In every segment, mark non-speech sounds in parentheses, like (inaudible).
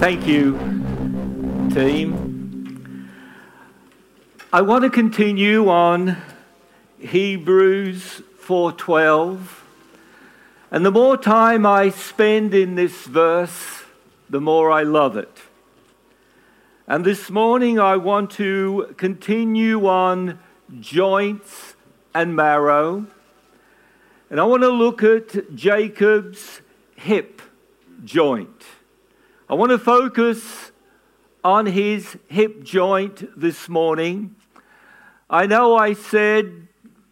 Thank you, team. I want to continue on Hebrews 4:12. And the more time I spend in this verse, the more I love it. And this morning I want to continue on joints and marrow. And I want to look at Jacob's hip joint. I want to focus on his hip joint this morning. I know I said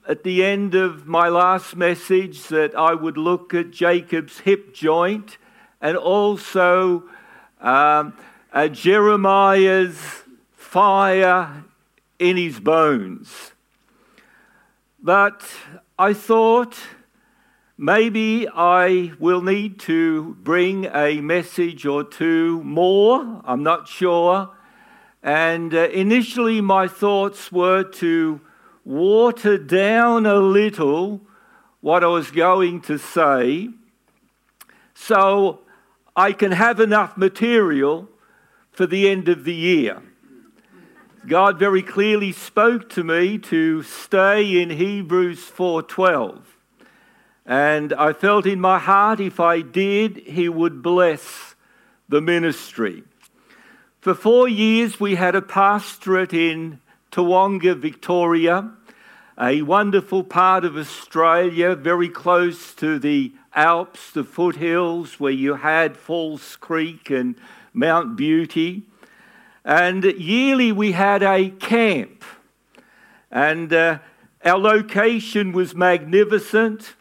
at the end of my last message that I would look at Jacob's hip joint and also um, uh, Jeremiah's fire in his bones. But I thought maybe I will need to bring a message or two more. I'm not sure. And uh, initially, my thoughts were to water down a little what I was going to say so I can have enough material for the end of the year. God very clearly spoke to me to stay in Hebrews 4:12. And I felt in my heart if I did, he would bless the ministry. For 4 years we had a pastorate in Tawonga, Victoria, a wonderful part of Australia, very close to the Alps, the foothills where you had Falls Creek and Mount Beauty. And yearly we had a camp. And uh, our location was magnificent.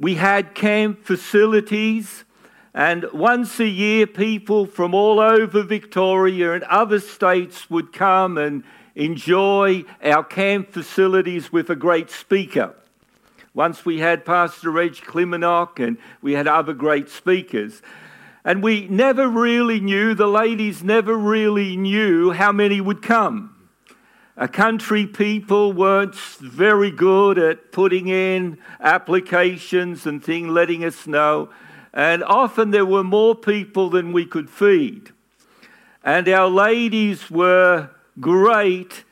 We had camp facilities. And once a year, people from all over Victoria and other states would come and enjoy our camp facilities with a great speaker. Once we had Pastor Reg Klimionok and we had other great speakers. And we never really knew, the ladies never really knew how many would come. A country people weren't very good at putting in applications and things, letting us know. And often there were more people than we could feed. And our ladies were great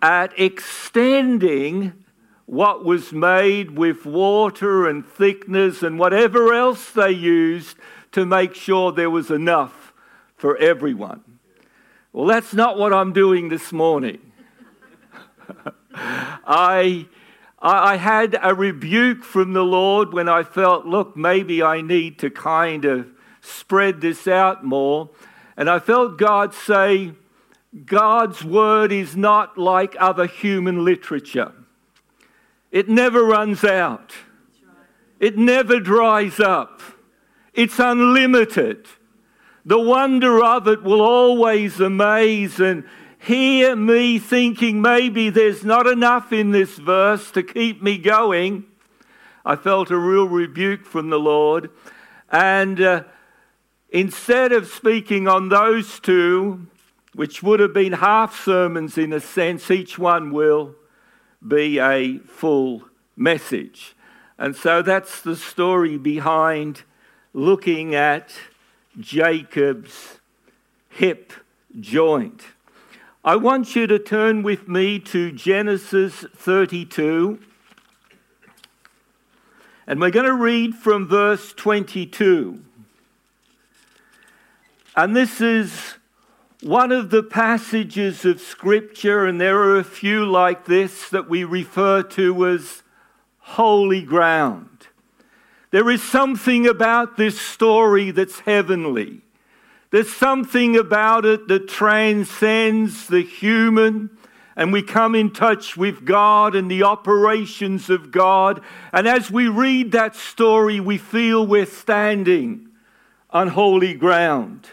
at extending what was made with water and thickness and whatever else they used to make sure there was enough for everyone. Well, that's not what I'm doing this morning. I, I had a rebuke from the Lord when I felt, look, maybe I need to kind of spread this out more. And I felt God say, God's word is not like other human literature. It never runs out. It never dries up. It's unlimited. The wonder of it will always amaze and hear me thinking maybe there's not enough in this verse to keep me going. I felt a real rebuke from the Lord. And uh, instead of speaking on those two, which would have been half sermons in a sense, each one will be a full message. And so that's the story behind looking at Jacob's hip joint. I want you to turn with me to Genesis 32. And we're going to read from verse 22. And this is one of the passages of Scripture, and there are a few like this that we refer to as holy ground. There is something about this story that's heavenly. There's something about it that transcends the human, and we come in touch with God and the operations of God. And as we read that story, we feel we're standing on holy ground.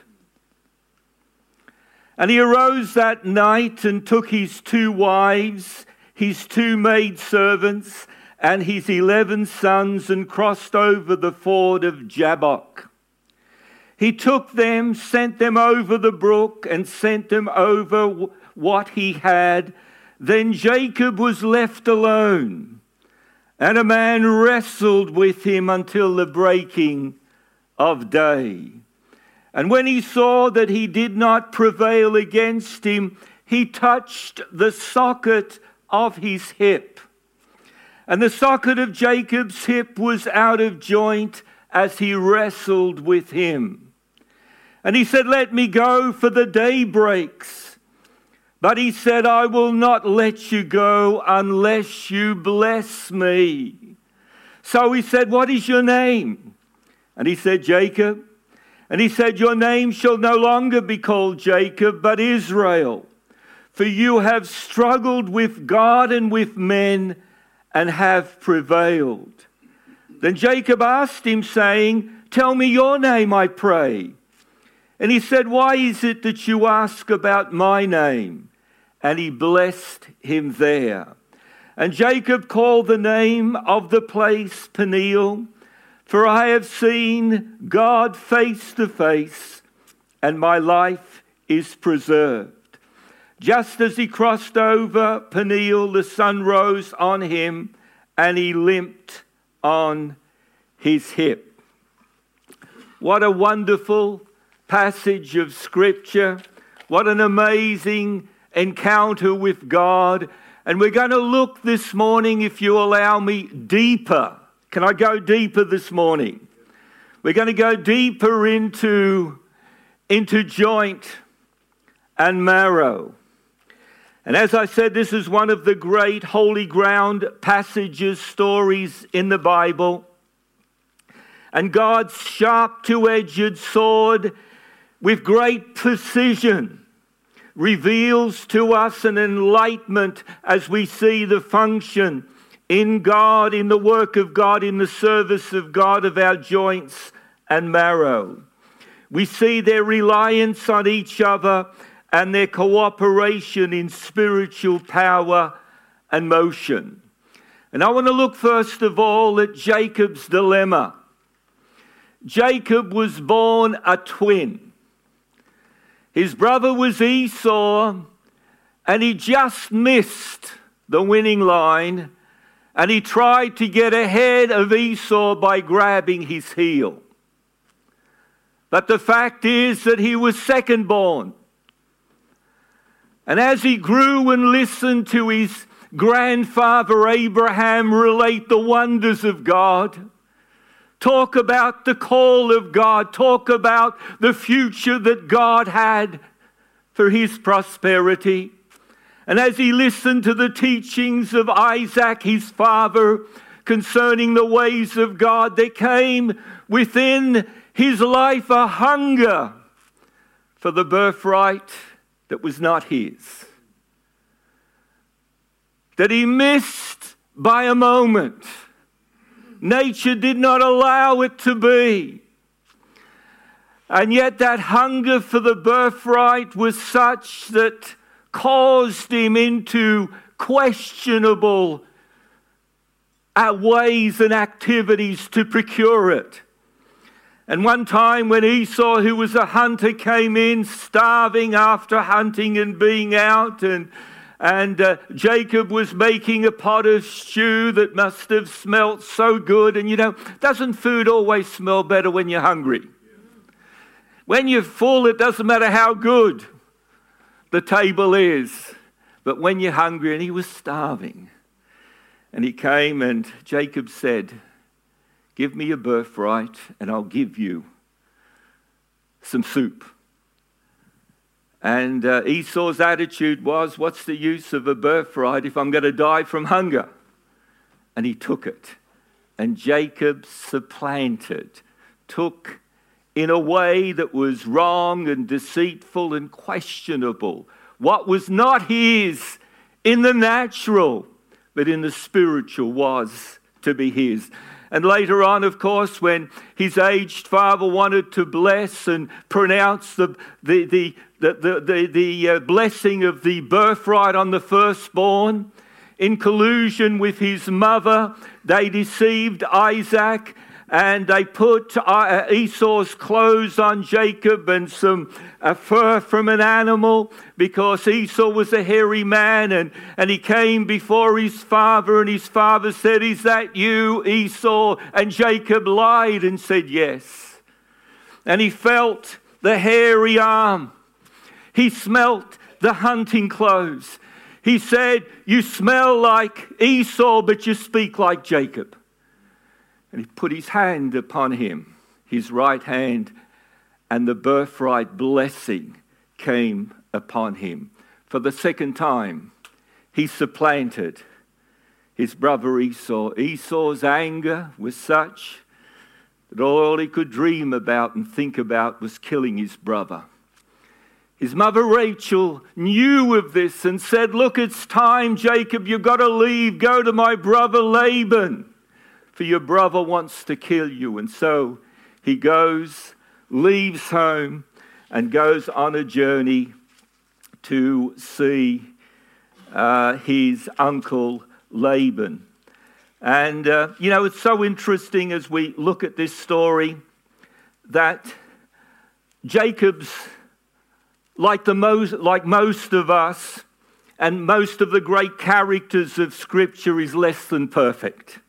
And he arose that night and took his two wives, his two maidservants, and his eleven sons and crossed over the ford of Jabbok. He took them, sent them over the brook, and sent them over what he had. Then Jacob was left alone, and a man wrestled with him until the breaking of day. And when he saw that he did not prevail against him, he touched the socket of his hip. And the socket of Jacob's hip was out of joint as he wrestled with him. And he said, Let me go, for the day breaks. But he said, I will not let you go unless you bless me. So he said, What is your name? And he said, Jacob. And he said, Your name shall no longer be called Jacob, but Israel. For you have struggled with God and with men and have prevailed. Then Jacob asked him, saying, Tell me your name, I pray. And he said, Why is it that you ask about my name? And he blessed him there. And Jacob called the name of the place Peniel, for I have seen God face to face, and my life is preserved. Just as he crossed over Peniel, the sun rose on him, and he limped on his hip. What a wonderful passage of Scripture. What an amazing encounter with God. And we're going to look this morning, if you allow me, deeper. Can I go deeper this morning? We're going to go deeper into, into joint and marrow. And as I said, this is one of the great holy ground passages, stories in the Bible. And God's sharp two edged sword, with great precision, reveals to us an enlightenment as we see the function in God, in the work of God, in the service of God of our joints and marrow. We see their reliance on each other and their cooperation in spiritual power and motion. And I want to look first of all at Jacob's dilemma. Jacob was born a twin. His brother was Esau, and he just missed the winning line, and he tried to get ahead of Esau by grabbing his heel. But the fact is that he was second born. And as he grew and listened to his grandfather Abraham relate the wonders of God, talk about the call of God, talk about the future that God had for his prosperity. And as he listened to the teachings of Isaac, his father, concerning the ways of God, there came within his life a hunger for the birthright that was not his. That he missed by a moment. Nature did not allow it to be. And yet, that hunger for the birthright was such that caused him into questionable uh, ways and activities to procure it. And one time when Esau, who was a hunter, came in starving after hunting and being out, and, and uh, Jacob was making a pot of stew that must have smelt so good. And you know, doesn't food always smell better when you're hungry? When you're full, it doesn't matter how good the table is. But when you're hungry, and he was starving, and he came, and Jacob said, Give me a birthright, and I'll give you some soup. And uh, Esau's attitude was, What's the use of a birthright if I'm going to die from hunger? And he took it. And Jacob supplanted, took in a way that was wrong and deceitful and questionable what was not his in the natural, but in the spiritual was to be his. And later on, of course, when his aged father wanted to bless and pronounce the, the, the, the, the, the, uh, blessing of the birthright on the firstborn, in collusion with his mother, they deceived Isaac and they put uh, Esau's clothes on Jacob and some uh, fur from an animal because Esau was a hairy man and, and he came before his father and his father said, Is that you, Esau? And Jacob lied and said, Yes. And he felt the hairy arm. He smelt the hunting clothes. He said, You smell like Esau, but you speak like Jacob. And he put his hand upon him, his right hand, and the birthright blessing came upon him. For the second time, he supplanted his brother Esau. Esau's anger was such that all he could dream about and think about was killing his brother. His mother Rachel knew of this and said, Look, it's time, Jacob, you've got to leave. Go to my brother Laban, for your brother wants to kill you. And so he goes, leaves home, and goes on a journey to see uh, his uncle Laban. And, uh, you know, it's so interesting as we look at this story that Jacob's, like, the most, like most of us and most of the great characters of Scripture, is less than perfect.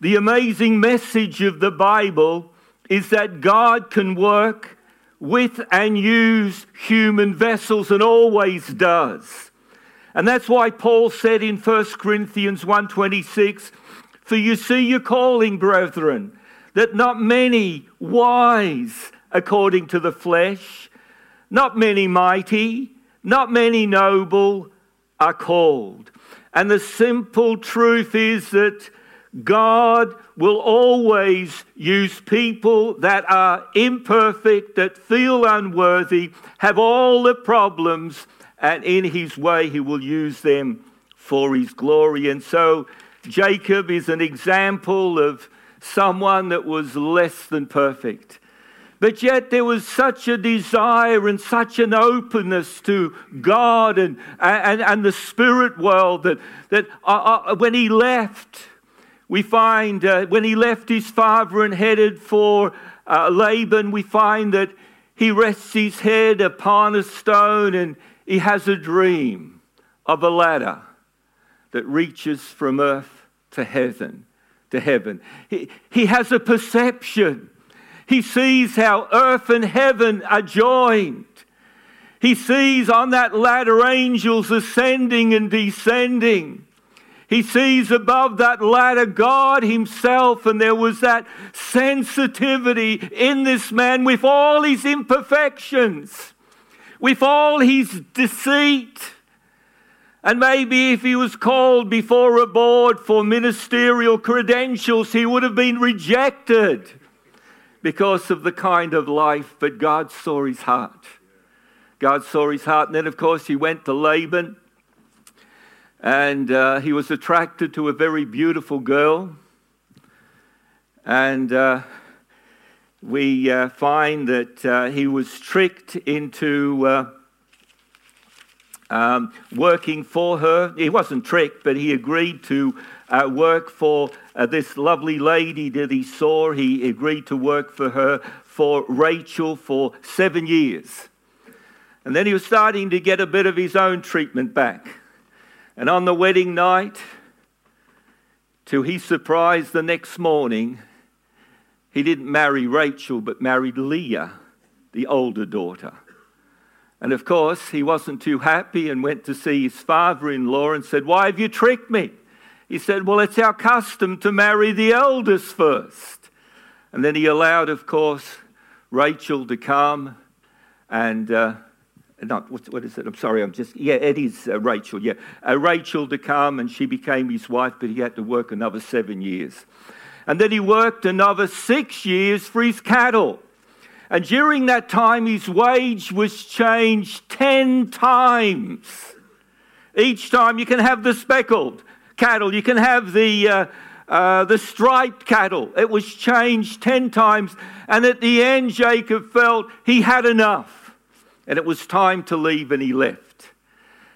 The amazing message of the Bible is that God can work with and use human vessels and always does. And that's why Paul said in 1 Corinthians 1:26, "For you see your calling, brethren, that not many wise according to the flesh, not many mighty, not many noble are called." And the simple truth is that God will always use people that are imperfect, that feel unworthy, have all the problems, and in his way, he will use them for his glory. And so, Jacob is an example of someone that was less than perfect. But yet, there was such a desire and such an openness to God and, and, and the spirit world that, that uh, uh, when he left, we find uh, when he left his father and headed for uh, Laban, we find that he rests his head upon a stone and he has a dream of a ladder that reaches from earth to heaven. To heaven. He, he has a perception. He sees how earth and heaven are joined. He sees on that ladder angels ascending and descending. He sees above that ladder God Himself, and there was that sensitivity in this man with all his imperfections with all his deceit. And maybe if he was called before a board for ministerial credentials, he would have been rejected because of the kind of life. But God saw his heart. God saw his heart. And then, of course, he went to Laban and uh, he was attracted to a very beautiful girl. And uh, we uh, find that uh, he was tricked into uh, um, working for her. He wasn't tricked, but he agreed to uh, work for uh, this lovely lady that he saw. He agreed to work for her, for Rachel, for seven years. And then he was starting to get a bit of his own treatment back. And on the wedding night, to his surprise the next morning, he didn't marry Rachel, but married Leah, the older daughter. And of course, he wasn't too happy and went to see his father in law and said, Why have you tricked me? He said, Well, it's our custom to marry the eldest first. And then he allowed, of course, Rachel to come and, uh, not, what, what is it? I'm sorry, I'm just, yeah, it is uh, Rachel, yeah. Uh, Rachel to come and she became his wife, but he had to work another seven years. And then he worked another six years for his cattle. And during that time, his wage was changed 10 times. Each time you can have the speckled cattle, you can have the, uh, uh, the striped cattle. It was changed 10 times. And at the end, Jacob felt he had enough. And it was time to leave, and he left.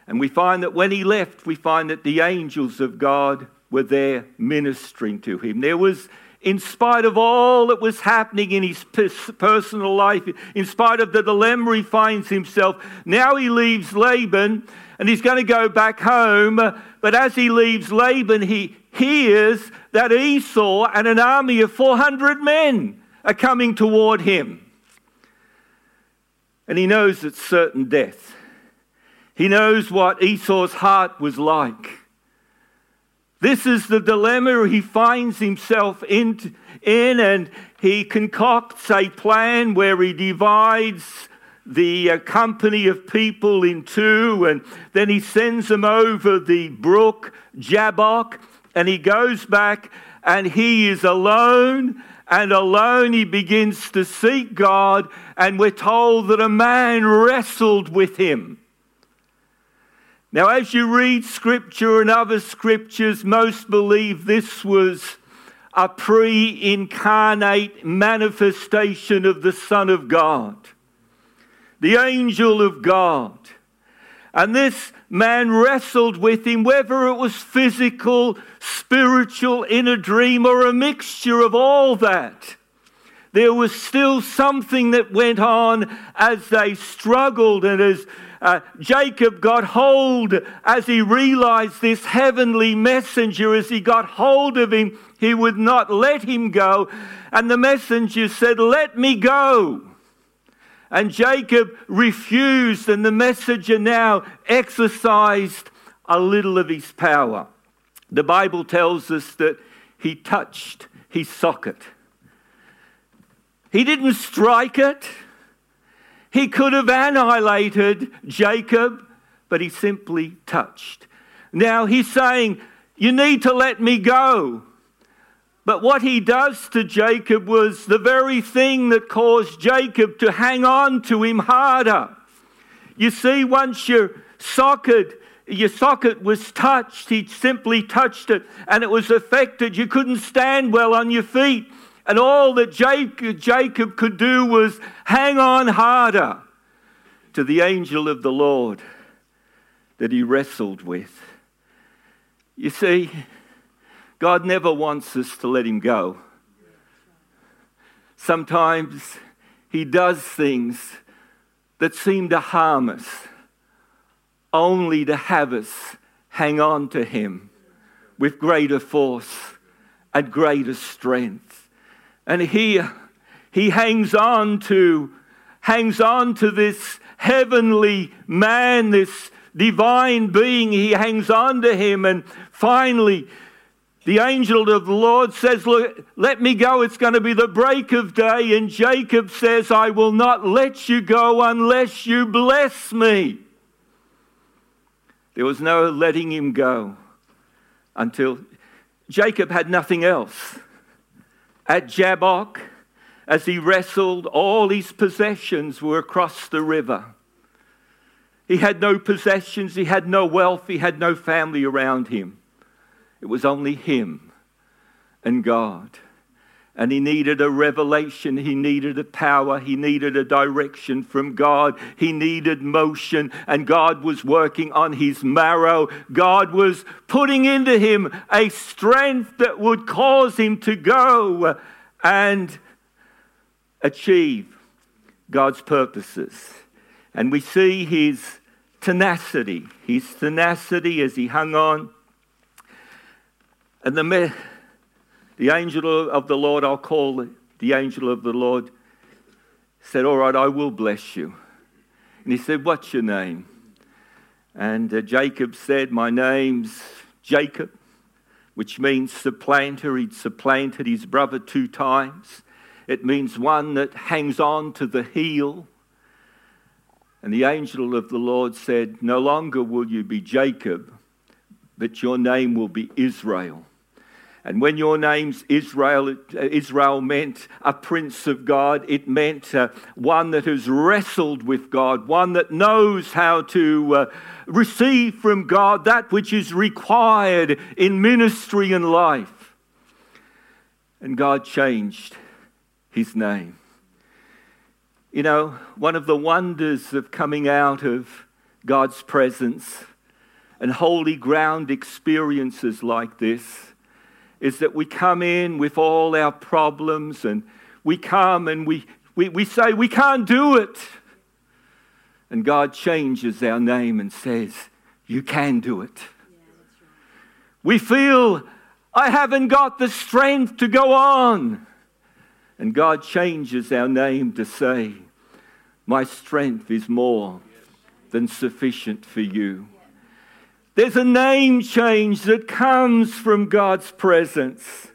And we find that when he left, we find that the angels of God were there ministering to him. There was, in spite of all that was happening in his personal life, in spite of the dilemma he finds himself, now he leaves Laban and he's going to go back home. But as he leaves Laban, he hears that Esau and an army of 400 men are coming toward him. And he knows it's certain death. He knows what Esau's heart was like. This is the dilemma he finds himself in, in, and he concocts a plan where he divides the uh, company of people in two, and then he sends them over the brook Jabbok, and he goes back, and he is alone, and alone he begins to seek God, and we're told that a man wrestled with him. Now, as you read scripture and other scriptures, most believe this was a pre incarnate manifestation of the Son of God, the angel of God. And this man wrestled with him, whether it was physical, spiritual, in a dream, or a mixture of all that. There was still something that went on as they struggled and as uh, Jacob got hold as he realized this heavenly messenger, as he got hold of him, he would not let him go. And the messenger said, Let me go. And Jacob refused, and the messenger now exercised a little of his power. The Bible tells us that he touched his socket. He didn't strike it. He could have annihilated Jacob, but he simply touched. Now he's saying, You need to let me go. But what he does to Jacob was the very thing that caused Jacob to hang on to him harder. You see, once your socket, your socket was touched, he simply touched it and it was affected. You couldn't stand well on your feet. And all that Jacob could do was hang on harder to the angel of the Lord that he wrestled with. You see, God never wants us to let him go. Sometimes he does things that seem to harm us, only to have us hang on to him with greater force and greater strength. And he, he hangs on to, hangs on to this heavenly man, this divine being. He hangs on to him. And finally, the angel of the Lord says, Look, let me go. It's going to be the break of day. And Jacob says, I will not let you go unless you bless me. There was no letting him go until Jacob had nothing else at Jabbok, as he wrestled, all his possessions were across the river. He had no possessions, he had no wealth, he had no family around him. It was only him and God. And he needed a revelation. He needed a power. He needed a direction from God. He needed motion. And God was working on his marrow. God was putting into him a strength that would cause him to go and achieve God's purposes. And we see his tenacity, his tenacity as he hung on. And the the angel of the Lord, I'll call the angel of the Lord, said, All right, I will bless you. And he said, What's your name? And uh, Jacob said, My name's Jacob, which means supplanter. He'd supplanted his brother two times. It means one that hangs on to the heel. And the angel of the Lord said, No longer will you be Jacob, but your name will be Israel. And when your name's Israel, Israel meant a prince of God. It meant uh, one that has wrestled with God, one that knows how to uh, receive from God that which is required in ministry and life. And God changed his name. You know, one of the wonders of coming out of God's presence and holy ground experiences like this is that we come in with all our problems and we come and we, we, we say, We can't do it. And God changes our name and says, You can do it. Yeah, right. We feel, I haven't got the strength to go on. And God changes our name to say, My strength is more than sufficient for you. There's a name change that comes from God's presence.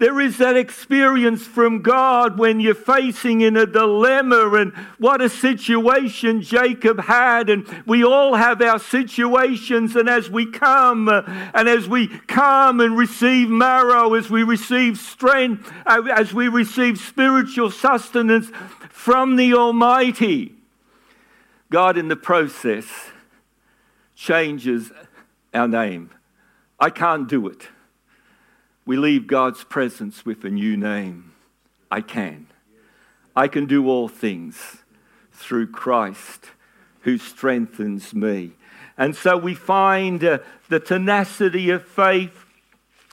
There is that experience from God when you're facing in a dilemma and what a situation Jacob had. And we all have our situations. And as we come uh, and as we come and receive marrow, as we receive strength, uh, as we receive spiritual sustenance from the Almighty, God in the process changes our name. I can't do it we leave God's presence with a new name. I can. I can do all things through Christ who strengthens me. And so we find uh, the tenacity of faith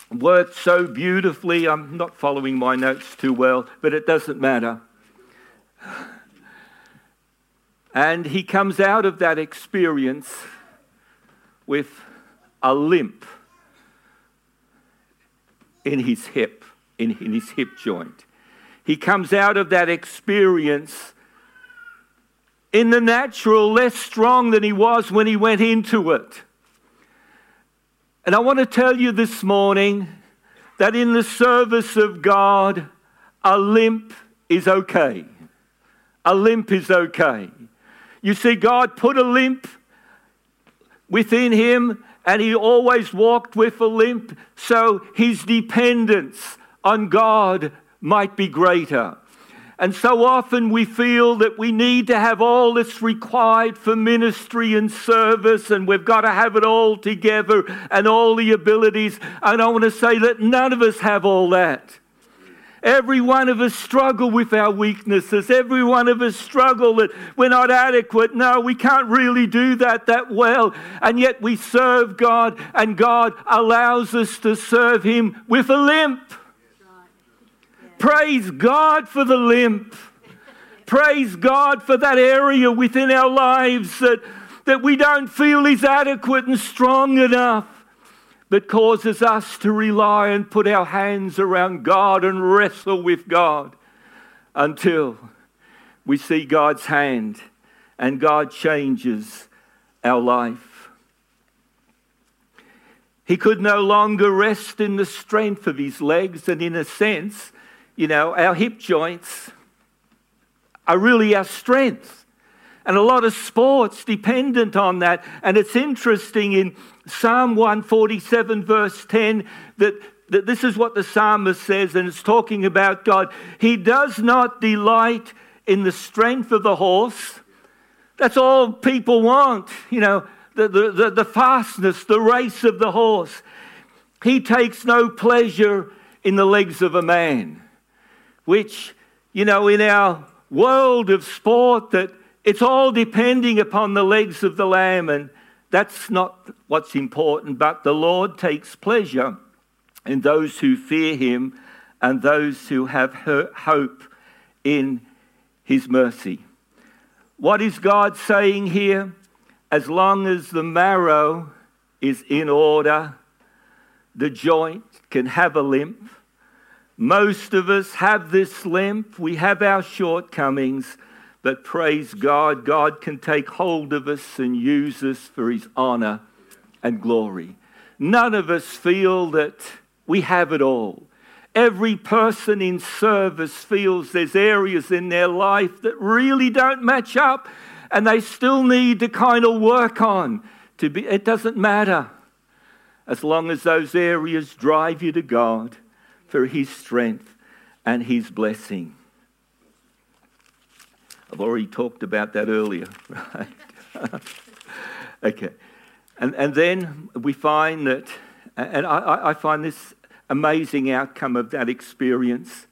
worked so beautifully. I'm not following my notes too well, but it doesn't matter. And he comes out of that experience with a limp in his hip, in, in his hip joint. He comes out of that experience in the natural less strong than he was when he went into it. And I want to tell you this morning that in the service of God, a limp is okay. A limp is okay. You see, God put a limp within him and he always walked with a limp, so his dependence on God might be greater. And so often we feel that we need to have all that's required for ministry and service, and we've got to have it all together and all the abilities. And I want to say that none of us have all that. Every one of us struggle with our weaknesses. Every one of us struggle that we're not adequate. No, we can't really do that that well. And yet we serve God, and God allows us to serve Him with a limp. Praise God for the limp. Praise God for that area within our lives that, that we don't feel is adequate and strong enough that causes us to rely and put our hands around God and wrestle with God until we see God's hand and God changes our life. He could no longer rest in the strength of his legs, and in a sense, you know, our hip joints are really our strength. And a lot of sports dependent on that. And it's interesting in Psalm 147, verse 10, that, that this is what the psalmist says, and it's talking about God. He does not delight in the strength of the horse. That's all people want, you know, the, the, the, the fastness, the race of the horse. He takes no pleasure in the legs of a man, which, you know, in our world of sport that it's all depending upon the legs of the lamb, and that's not what's important, but the Lord takes pleasure in those who fear him and those who have hope in his mercy. What is God saying here? As long as the marrow is in order, the joint can have a limp. Most of us have this limp. We have our shortcomings. But praise God, God can take hold of us and use us for His honor and glory. None of us feel that we have it all. Every person in service feels there's areas in their life that really don't match up and they still need to kind of work on to be it doesn't matter as long as those areas drive you to God for his strength and his blessing. I've already talked about that earlier, (laughs) right? (laughs) okay. And, and then we find that, and I, I find this amazing outcome of that experience.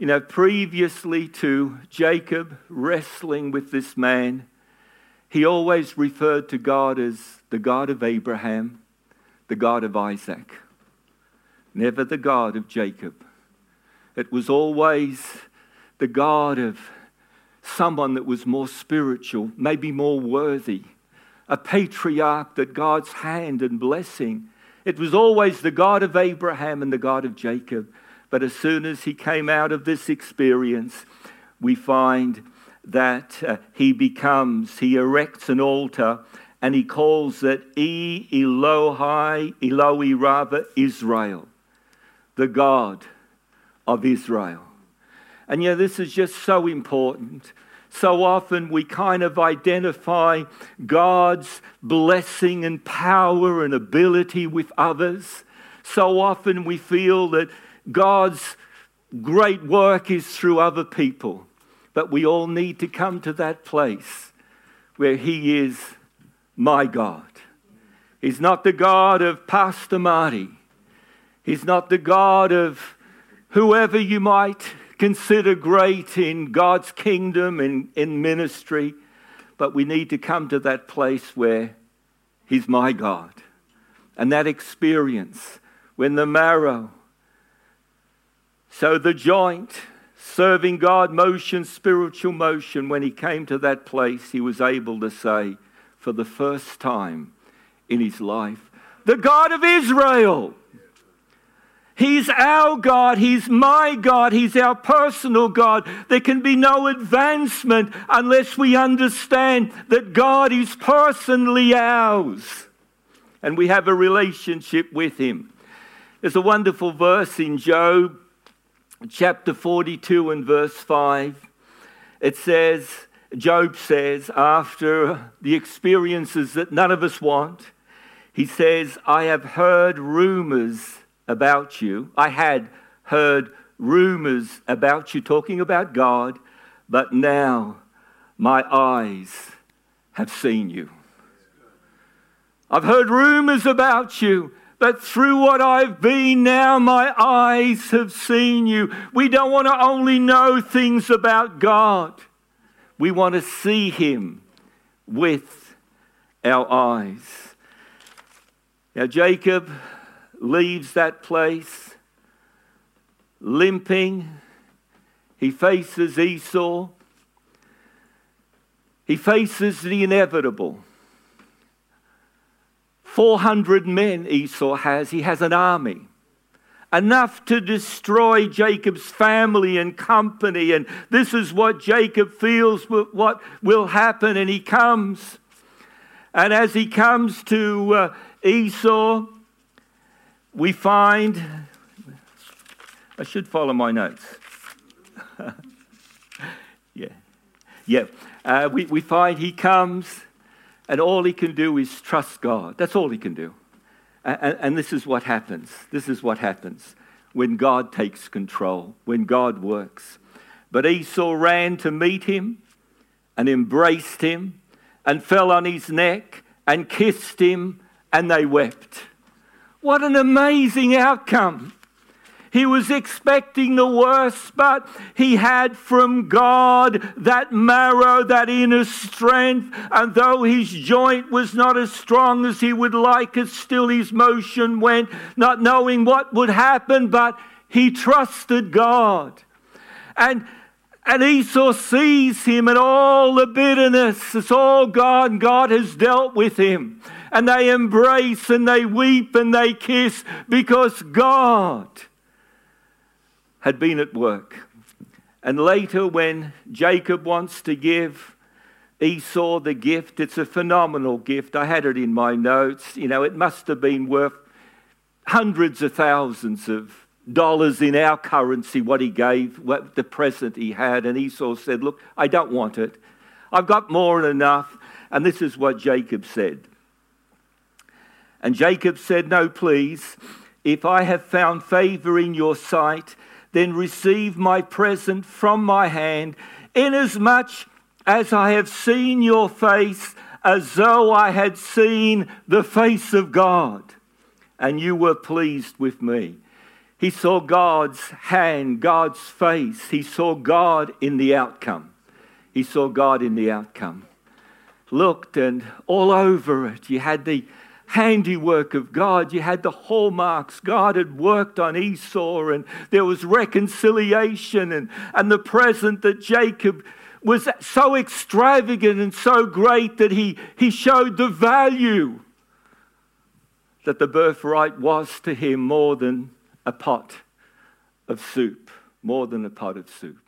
You know, previously to Jacob wrestling with this man, he always referred to God as the God of Abraham, the God of Isaac, never the God of Jacob. It was always the God of someone that was more spiritual, maybe more worthy, a patriarch that God's hand and blessing. It was always the God of Abraham and the God of Jacob. But as soon as he came out of this experience, we find that uh, he becomes, he erects an altar and he calls it E Elohai, Eloi Rabba, Israel, the God of Israel. And yeah, this is just so important. So often we kind of identify God's blessing and power and ability with others. So often we feel that God's great work is through other people. But we all need to come to that place where He is my God. He's not the God of Pastor Marty. He's not the God of whoever you might consider great in God's kingdom and in ministry. But we need to come to that place where He's my God. And that experience when the marrow, so the joint, serving God, motion, spiritual motion, when he came to that place, he was able to say, for the first time in his life, the God of Israel. He's our God. He's my God. He's our personal God. There can be no advancement unless we understand that God is personally ours and we have a relationship with Him. There's a wonderful verse in Job chapter 42 and verse 5. It says, Job says, after the experiences that none of us want, he says, I have heard rumors about you. I had heard rumors about you talking about God, but now my eyes have seen you. I've heard rumors about you, but through what I've been now, my eyes have seen you. We don't want to only know things about God, we want to see Him with our eyes. Now, Jacob leaves that place limping. He faces Esau. He faces the inevitable. 400 men Esau has. He has an army. Enough to destroy Jacob's family and company. And this is what Jacob feels what will happen. And he comes. And as he comes to uh, Esau, we find. I should follow my notes. (laughs) yeah. Yeah. Uh, we, we find he comes and all he can do is trust God. That's all he can do. And, and, this is what happens. This is what happens when God takes control, when God works. But Esau ran to meet him and embraced him and fell on his neck and kissed him, and they wept. What an amazing outcome! He was expecting the worst, but he had from God that marrow, that inner strength. And though his joint was not as strong as he would like it, still his motion went, not knowing what would happen, but he trusted God. And and Esau sees him and all the bitterness. It's all God, God has dealt with him. And they embrace and they weep and they kiss because God had been at work. And later, when Jacob wants to give Esau the gift, it's a phenomenal gift. I had it in my notes. You know, it must have been worth hundreds of thousands of dollars in our currency, what he gave, what the present he had. And Esau said, Look, I don't want it. I've got more than enough. And this is what Jacob said. And Jacob said, No, please. If I have found favor in your sight, then receive my present from my hand, inasmuch as I have seen your face as though I had seen the face of God, and you were pleased with me. He saw God's hand, God's face. He saw God in the outcome. He saw God in the outcome. Looked and all over it, you had the handiwork of God. You had the hallmarks. God had worked on Esau, and there was reconciliation, and, and the present that Jacob was so extravagant and so great that he, he showed the value that the birthright was to him more than a pot of soup, more than a pot of soup.